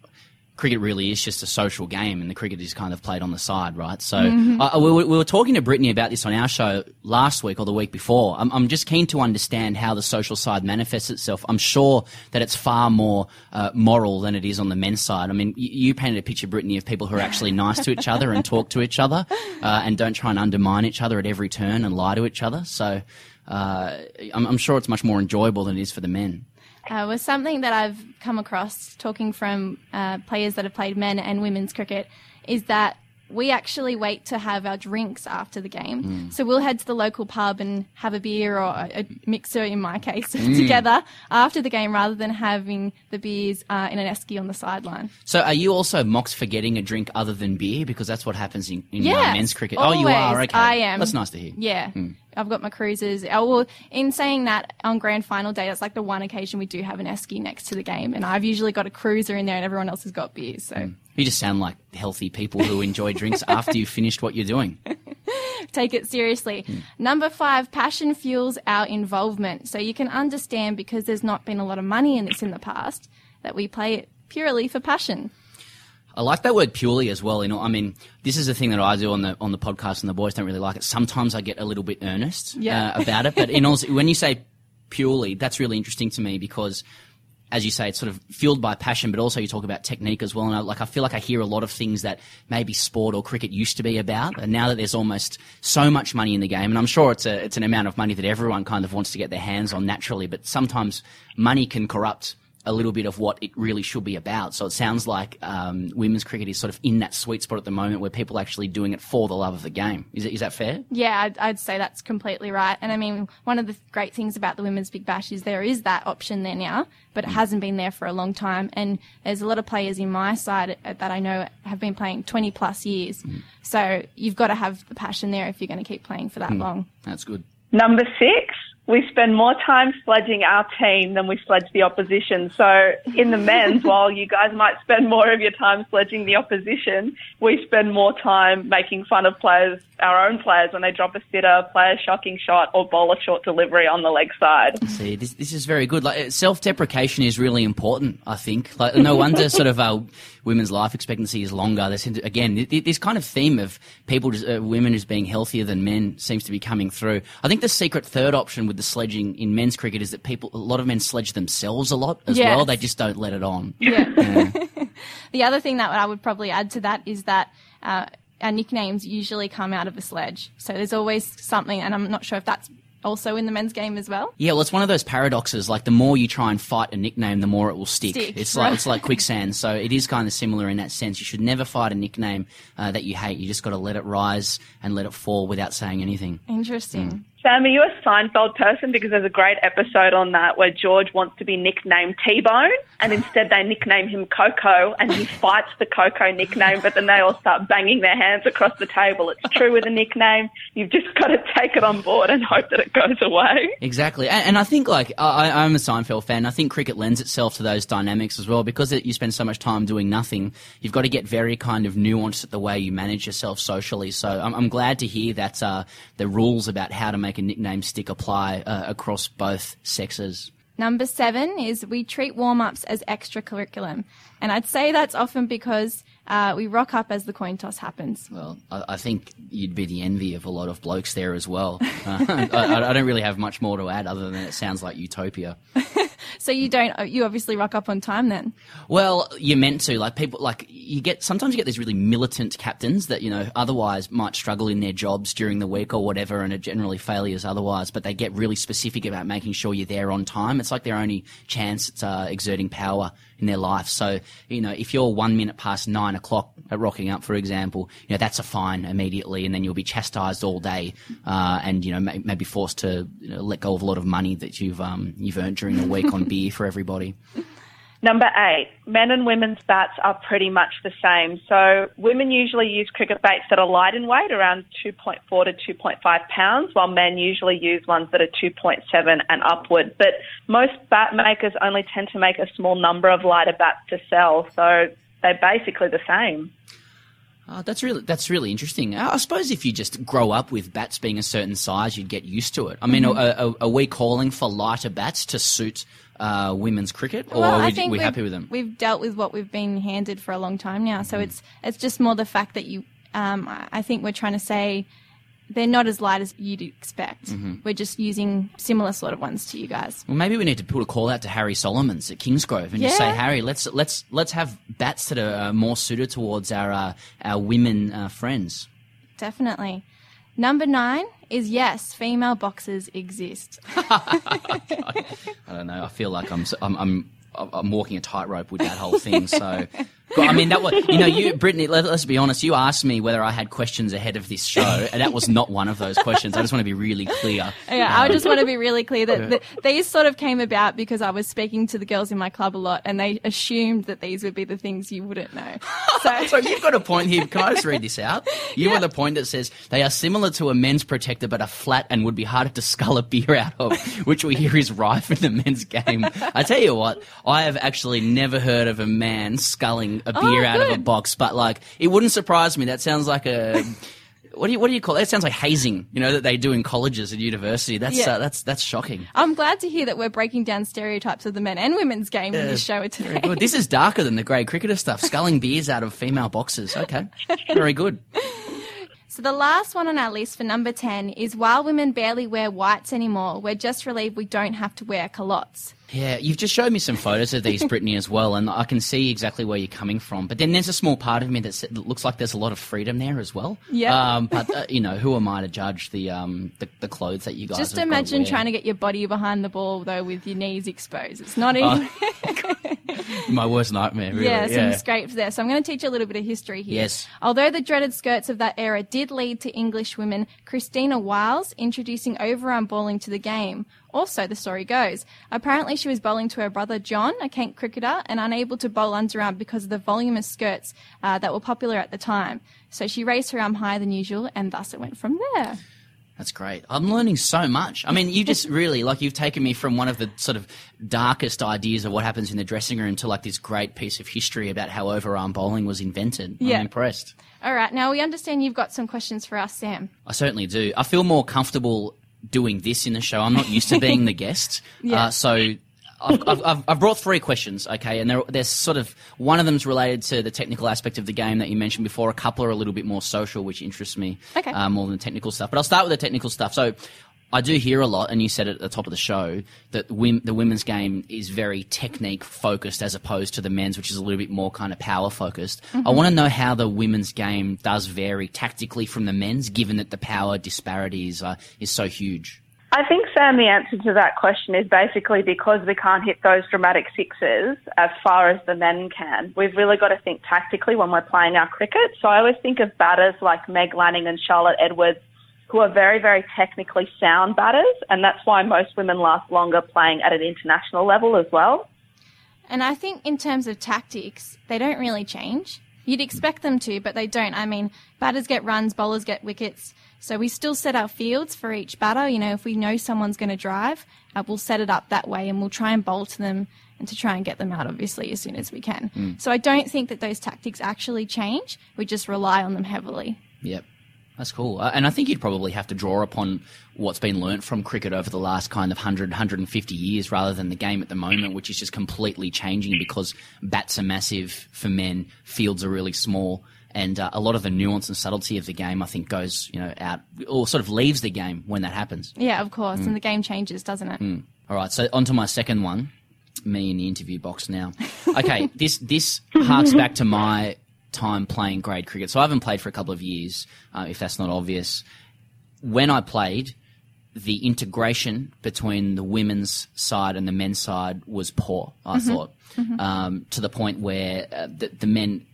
cricket really is just a social game, and the cricket is kind of played on the side, right? So Mm-hmm. I- we, were- we were talking to Brittany about this on our show last week or the week before. I'm, I'm just keen to understand how the social side manifests itself. I'm sure that it's far more uh, moral than it is on the men's side. I mean, y- you painted a picture, Brittany, of people who are actually nice to each other and talk to each other uh, and don't try and undermine each other at every turn and lie to each other. So. Uh, I'm, I'm sure it's much more enjoyable than it is for the men. Uh, was something that I've come across talking from uh, players that have played men and women's cricket is that we actually wait to have our drinks after the game. So we'll head to the local pub and have a beer or a, mixer, in my case, together after the game rather than having the beers uh, in an esky on the sideline. So, are you also mocked for getting a drink other than beer? Because that's what happens in, in Yes, men's cricket. oh, you are okay. I am. That's nice to hear. Yeah. I've got my cruises. Uh, Well, in saying that, on grand final day, that's like the one occasion we do have an esky next to the game, and I've usually got a cruiser in there, and everyone else has got beers. So You just sound like healthy people who enjoy drinks after you've finished what you're doing. take it seriously. Number five, passion fuels our involvement. So you can understand because there's not been a lot of money in this in the past that we play it purely for passion. I like that word purely as well. You know, I mean, this is the thing that I do on the on the podcast, and the boys don't really like it. Sometimes I get a little bit earnest Yeah. uh, about it, but in also when you say purely, that's really interesting to me because. As you say, it's sort of fueled by passion, but also you talk about technique as well. And I, like, I feel like I hear a lot of things that maybe sport or cricket used to be about, and now that there's almost so much money in the game, and I'm sure it's a it's an amount of money that everyone kind of wants to get their hands on naturally, but sometimes money can corrupt a little bit of what it really should be about. So it sounds like um, women's cricket is sort of in that sweet spot at the moment where people are actually doing it for the love of the game. Is, it, is that fair? Yeah, I'd, I'd say that's completely right. And I mean, one of the great things about the Women's Big Bash is there is that option there now, but it hasn't been there for a long time. And there's a lot of players in my side uh, that I know have been playing 20 plus years. So you've got to have the passion there if you're going to keep playing for that long. That's good. Number six, we spend more time sledging our team than we sledge the opposition. So in the men's, while you guys might spend more of your time sledging the opposition, we spend more time making fun of players, our own players, when they drop a sitter, play a shocking shot, or bowl a short delivery on the leg side. See, this, this is very good. Like self deprecation is really important. I think. Like no wonder sort of our women's life expectancy is longer. There's again th- th- this kind of theme of people, just, uh, women as being healthier than men seems to be coming through. I think the secret third option with the sledging in men's cricket is that people, a lot of men sledge themselves a lot as Yes. well. They just don't let it on. Yeah. the other thing that I would probably add to that is that uh, our nicknames usually come out of a sledge. So there's always something, and I'm not sure if that's also in the men's game as well. Yeah, well, it's one of those paradoxes. Like the more you try and fight a nickname, the more it will stick. Stick, it's right. like it's like quicksand. So it is kind of similar in that sense. You should never fight a nickname uh, that you hate. You just got to let it rise and let it fall without saying anything. Interesting. Sam, are you a Seinfeld person? Because there's a great episode on that where George wants to be nicknamed T-Bone, and instead they nickname him Coco, and he fights the Coco nickname, but then they all start banging their hands across the table. It's true with a nickname. You've just got to take it on board and hope that it goes away. Exactly, and, and I think like I, I'm a Seinfeld fan. I think cricket lends itself to those dynamics as well because it, you spend so much time doing nothing. You've got to get very kind of nuanced at the way you manage yourself socially. So I'm, I'm glad to hear that uh, the rules about how to make a nickname stick apply uh, across both sexes. Number seven is we treat warm ups as extra curriculum. And I'd say that's often because uh, we rock up as the coin toss happens. Well, I, I think you'd be the envy of a lot of blokes there as well. Uh, I, I don't really have much more to add other than it sounds like utopia. So you don't, you obviously rock up on time then. Well, you're meant to. Like people, like you get. Sometimes you get these really militant captains that you know otherwise might struggle in their jobs during the week or whatever, and are generally failures otherwise. But they get really specific about making sure you're there on time. It's like their only chance at uh, exerting power in their life. So you know, if you're one minute past nine o'clock at rocking up, for example, you know that's a fine immediately, and then you'll be chastised all day, uh, and you know may, maybe forced to you know, let go of a lot of money that you've um, you've earned during the week on beer for everybody. Number eight, men and women's bats are pretty much the same. So women usually use cricket bats that are light in weight, around 2.4 to 2.5 pounds, while men usually use ones that are 2.7 and upward. But most bat makers only tend to make a small number of lighter bats to sell, so they're basically the same. Oh, that's really that's really interesting. I I suppose if you just grow up with bats being a certain size, you'd get used to it. I mean, Mm-hmm. are, are, we calling for lighter bats to suit uh, women's cricket, or well, are I we, think we happy with them? We've dealt with what we've been handed for a long time now, so it's it's just more the fact that you. Um, I think we're trying to say they're not as light as you'd expect. Mm-hmm. We're just using similar sort of ones to you guys. Well, maybe we need to put a call out to Harry Solomons at Kingsgrove and just say, Harry, let's let's let's have bats that are uh, more suited towards our uh, our women uh, friends. Definitely. Number nine is yes, female boxers exist. I don't know. I feel like I'm I'm I'm, I'm walking a tightrope with that whole thing. So, but, I mean, that was you know, you Brittany. Let, let's be honest. You asked me whether I had questions ahead of this show, and that was not one of those questions. I just want to be really clear. Yeah, I um, just want to be really clear that that these sort of came about because I was speaking to the girls in my club a lot, and they assumed that these would be the things you wouldn't know. So, So you've got a point here. Can I just read this out? You have a point that says they are similar to a men's protector, but are flat and would be harder to scull a beer out of, which we hear is rife in the men's game. I tell you what, I have actually never heard of a man sculling a beer Oh, out of a box, but like it wouldn't surprise me. That sounds like a. What do you what do you call it? That sounds like hazing, you know, that they do in colleges and university. That's Yeah. uh, that's that's shocking. I'm glad to hear that we're breaking down stereotypes of the men and women's game in this show Very today. good. This is darker than the Grade Cricketer stuff. Sculling beers out of female boxes. Okay, very good. So the last one on our list for number 10 is while women barely wear whites anymore, we're just relieved we don't have to wear culottes. Yeah, you've just showed me some photos of these, Brittany, as well, and I can see exactly where you're coming from. But then there's a small part of me that looks like there's a lot of freedom there as well. Yeah. Um, but uh, you know, who am I to judge the um the, the clothes that you guys? Just imagine got trying to get your body behind the ball though with your knees exposed. It's not Oh, easy. my worst nightmare. Really. Yeah, some scrapes there. So I'm going to teach you a little bit of history here. Yes. Although the dreaded skirts of that era did lead to English women, Christina Willes introducing overarm bowling to the game. Also, the story goes, apparently she was bowling to her brother John, a Kent cricketer, and unable to bowl underarm because of the voluminous skirts uh, that were popular at the time. So she raised her arm higher than usual, and thus it went from there. That's great. I'm learning so much. I mean, you just really like you've taken me from one of the sort of darkest ideas of what happens in the dressing room to like this great piece of history about how overarm bowling was invented. Yeah. I'm impressed. All right, now we understand you've got some questions for us, Sam. I certainly do. I feel more comfortable doing this in the show. I'm not used to being the guest. Yeah. Uh, so I've, I've, I've, brought three questions, okay? And they're, they're sort of, one of them's related to the technical aspect of the game that you mentioned before. A couple are a little bit more social, which interests me Okay. uh, more than the technical stuff. But I'll start with the technical stuff. So I do hear a lot, and you said it at the top of the show, that the women's game is very technique focused as opposed to the men's, which is a little bit more kind of power focused. I want to know how the women's game does vary tactically from the men's, given that the power disparity is, uh, is so huge. I think, Sam, the answer to that question is basically because we can't hit those dramatic sixes as far as the men can. We've really got to think tactically when we're playing our cricket. So I always think of batters like Meg Lanning and Charlotte Edwards, who are very, very technically sound batters, and that's why most women last longer playing at an international level as well. And I think in terms of tactics, they don't really change. You'd expect them to, but they don't. I mean, batters get runs, bowlers get wickets. So we still set our fields for each batter. You know, if we know someone's going to drive, uh, we'll set it up that way and we'll try and bowl to them and to try and get them out, obviously, as soon as we can. So I don't think that those tactics actually change. We just rely on them heavily. Yep. That's cool. Uh, and I think you'd probably have to draw upon what's been learnt from cricket over the last kind of 100, 150 years rather than the game at the moment, which is just completely changing because bats are massive for men, fields are really small, and uh, a lot of the nuance and subtlety of the game, I think, goes, you know, out or sort of leaves the game when that happens. Yeah, of course. And the game changes, doesn't it? All right, so on to my second one. Me in the interview box now. Okay, this this harks back to my time playing grade cricket. So I haven't played for a couple of years, uh, if that's not obvious. When I played, the integration between the women's side and the men's side was poor. I thought, Um, to the point where uh, the, the men.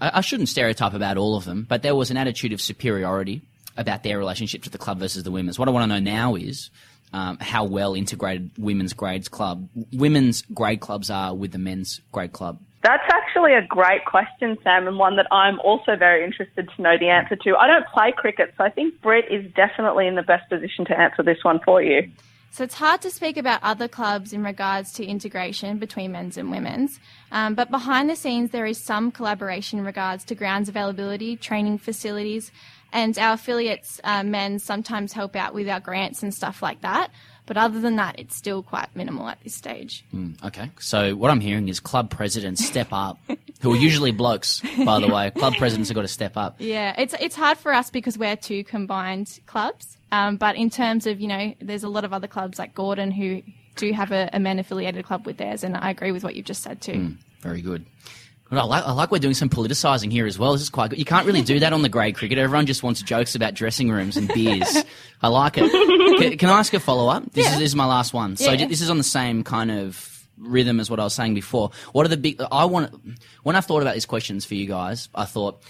I, I shouldn't stereotype about all of them, but there was an attitude of superiority about their relationship to the club versus the women's. What I want to know now is um, how well integrated women's grades club, women's grade clubs are with the men's grade club. That's actually a great question, Sam, and one that I'm also very interested to know the answer to. I don't play cricket, so I think Britt is definitely in the best position to answer this one for you. So it's hard to speak about other clubs in regards to integration between men's and women's. Um, but behind the scenes, there is some collaboration in regards to grounds availability, training facilities, and our affiliates, uh, men, sometimes help out with our grants and stuff like that. But other than that, it's still quite minimal at this stage. Okay, so what I'm hearing is club presidents step up, who are usually blokes, by the way. Club presidents have got to step up. Yeah, it's it's hard for us because we're two combined clubs. Um, but in terms of you know, there's a lot of other clubs like Gordon who do have a, a men affiliated club with theirs, and I agree with what you've just said too. Very good. Well, I like, I like we're doing some politicising here as well. This is quite good. You can't really do that on the grade cricket. Everyone just wants jokes about dressing rooms and beers. I like it. Can, can I ask a follow up? This, is, this is my last one. So Yeah. this is on the same kind of rhythm as what I was saying before. What are the big? I want when I've thought about these questions for you guys, I thought,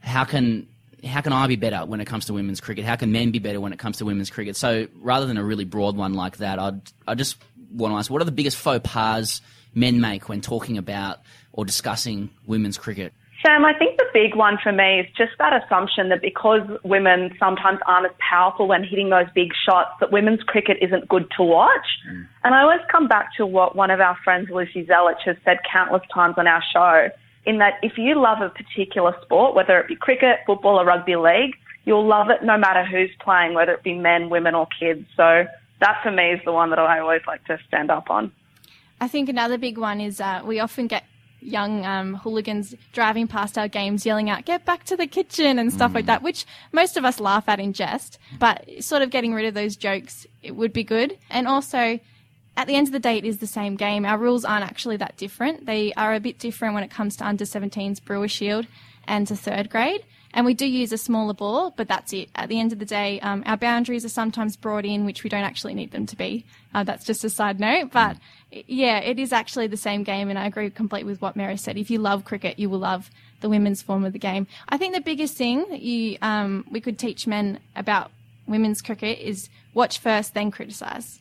how can how can I be better when it comes to women's cricket? How can men be better when it comes to women's cricket? So rather than a really broad one like that, I'd I just want to ask, what are the biggest faux pas men make when talking about or discussing women's cricket? Sam, I think the big one for me is just that assumption that because women sometimes aren't as powerful when hitting those big shots, that women's cricket isn't good to watch. Mm. And I always come back to what one of our friends, Lucy Zelic, has said countless times on our show, in that if you love a particular sport, whether it be cricket, football, or rugby league, you'll love it no matter who's playing, whether it be men, women, or kids. So that for me is the one that I always like to stand up on. I think another big one is uh, we often get young um, hooligans driving past our games yelling out, get back to the kitchen and stuff like that, which most of us laugh at in jest. But sort of getting rid of those jokes, it would be good. And also, at the end of the day, it is the same game. Our rules aren't actually that different. They are a bit different when it comes to under 17s Brewer Shield and to third grade. And we do use a smaller ball, but that's it. At the end of the day, um, our boundaries are sometimes brought in, which we don't actually need them to be. Uh, that's just a side note. But yeah, it is actually the same game. And I agree completely with what Mary said. If you love cricket, you will love the women's form of the game. I think the biggest thing that you, um, we could teach men about women's cricket is watch first, then criticize.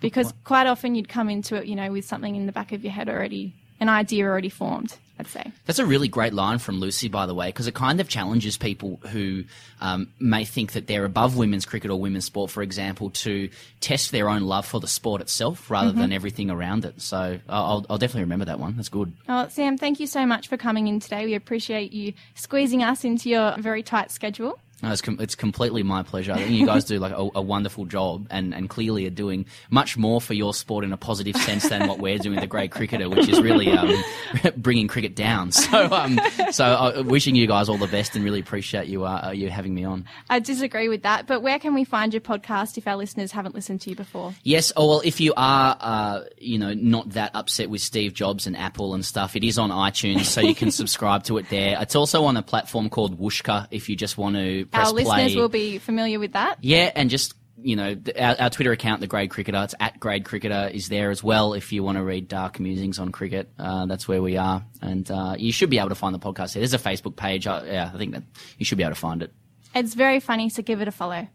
Because quite often you'd come into it, you know, with something in the back of your head already, an idea already formed, I'd say. That's a really great line from Lucy, by the way, because it kind of challenges people who um, may think that they're above women's cricket or women's sport, for example, to test their own love for the sport itself rather than everything around it. So I'll, I'll definitely remember that one. That's good. Oh, Sam, thank you so much for coming in today. We appreciate you squeezing us into your very tight schedule. No, it's, com- it's completely my pleasure. I think you guys do like a, a wonderful job, and, and clearly are doing much more for your sport in a positive sense than what we're doing with the Grade Cricketer, which is really um, bringing cricket down. So, um, so uh, wishing you guys all the best, and really appreciate you uh, you having me on. I disagree with that, but where can we find your podcast if our listeners haven't listened to you before? Yes. Oh well, if you are, uh, you know, not that upset with Steve Jobs and Apple and stuff, it is on iTunes, so you can subscribe to it there. It's also on a platform called Whooshkaa if you just want to press our play. listeners will be familiar with that. Yeah, and just you know, our, our Twitter account, the Grade Cricketer, it's at Grade Cricketer, is there as well. If you want to read dark musings on cricket, uh, that's where we are, and uh, you should be able to find the podcast. there. There's a Facebook page. Uh, yeah, I think that you should be able to find it. It's very funny, so give it a follow.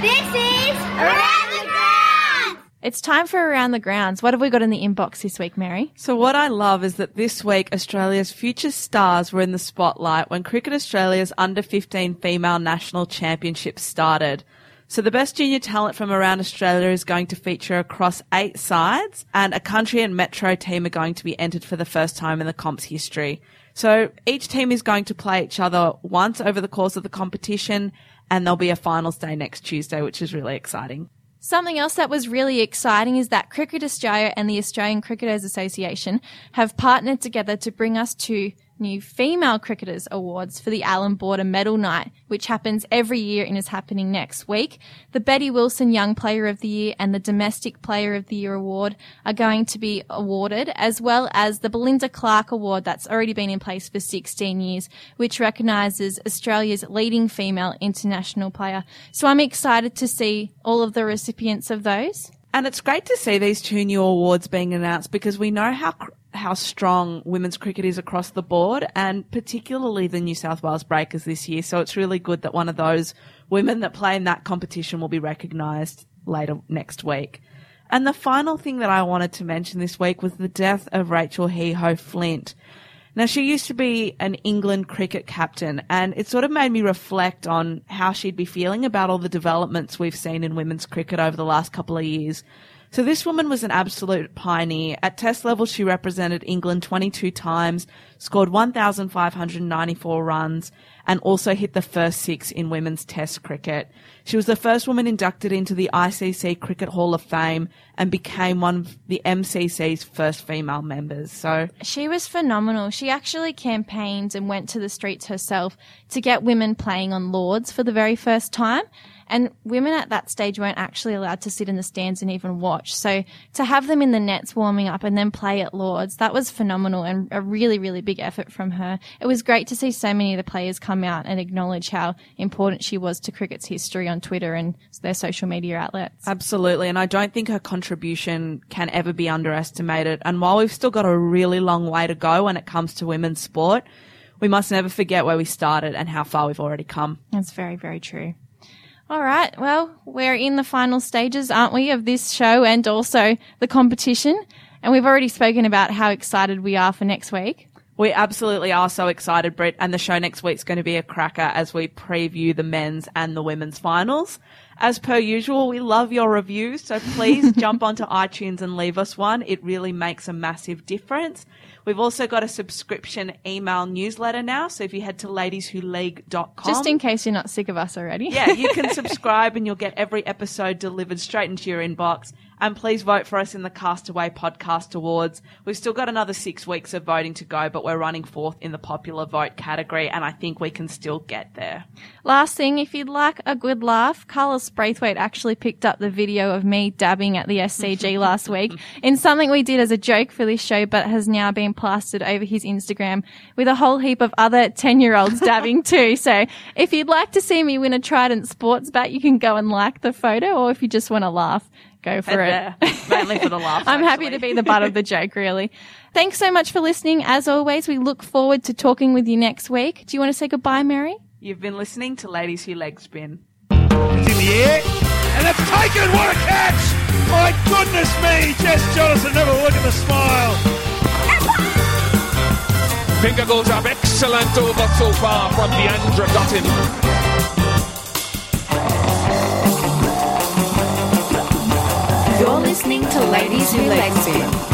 This is Around the Ground! It's time for Around the Grounds. What have we got in the inbox this week, Mary? So what I love is that this week Australia's future stars were in the spotlight when Cricket Australia's under 15 female national championship started. So the best junior talent from around Australia is going to feature across eight sides and a country and metro team are going to be entered for the first time in the comp's history. So each team is going to play each other once over the course of the competition and there'll be a finals day next Tuesday, which is really exciting. Something else that was really exciting is that Cricket Australia and the Australian Cricketers Association have partnered together to bring us two new Female Cricketers Awards for the Allan Border Medal Night, which happens every year and is happening next week. The Betty Wilson Young Player of the Year and the Domestic Player of the Year Award are going to be awarded, as well as the Belinda Clark Award that's already been in place for 16 years, which recognises Australia's leading female international player. So I'm excited to see all of the recipients of those. And it's great to see these two new awards being announced because we know how how strong women's cricket is across the board, and particularly the New South Wales Breakers this year. So it's really good that one of those women that play in that competition will be recognised later next week. And the final thing that I wanted to mention this week was the death of Rachael Heyhoe Flint. Now, she used to be an England cricket captain, and it sort of made me reflect on how she'd be feeling about all the developments we've seen in women's cricket over the last couple of years. So this woman was an absolute pioneer. At test level, she represented England 22 times, scored 1,594 runs, and also hit the first six in women's test cricket. She was the first woman inducted into the ICC Cricket Hall of Fame and became one of the MCC's first female members. So She was phenomenal. She actually campaigned and went to the streets herself to get women playing on Lords for the very first time. And women at that stage weren't actually allowed to sit in the stands and even watch. So to have them in the nets warming up and then play at Lords, that was phenomenal and a really, really big effort from her. It was great to see so many of the players come out and acknowledge how important she was to cricket's history on Twitter and their social media outlets. Absolutely, and I don't think her contribution can ever be underestimated. And while we've still got a really long way to go when it comes to women's sport, we must never forget where we started and how far we've already come. That's very, very true. All right. Well, we're in the final stages, aren't we, of this show and also the competition. And we've already spoken about how excited we are for next week. We absolutely are so excited, Britt, and the show next week's going to be a cracker as we preview the men's and the women's finals. As per usual, we love your reviews, so please jump onto iTunes and leave us one. It really makes a massive difference. We've also got a subscription email newsletter now, so if you head to ladieswholeague.com. Just in case you're not sick of us already. yeah, you can subscribe and you'll get every episode delivered straight into your inbox. And please vote for us in the Castaway Podcast Awards. We've still got another six weeks of voting to go, but we're running fourth in the popular vote category, and I think we can still get there. Last thing, if you'd like a good laugh, Carlos Brathwaite actually picked up the video of me dabbing at the SCG last week in something we did as a joke for this show, but has now been plastered over his Instagram with a whole heap of other 10 year olds dabbing too. So if you'd like to see me win a Trident sports bat, you can go and like the photo, or if you just want to laugh, go for Head it. there. Mainly for the laugh. I'm happy to be the butt of the joke, really. Thanks so much for listening. As always, we look forward to talking with you next week. Do you want to say goodbye, Mary? You've been listening to Ladies Who Legspin. It's in the air, and it's taken. What a catch! My goodness me, Jess Jonassen, never look at the smile. Finger goes up, excellent over so far from Deandra Dottin. Listening to Ladies Who Spin.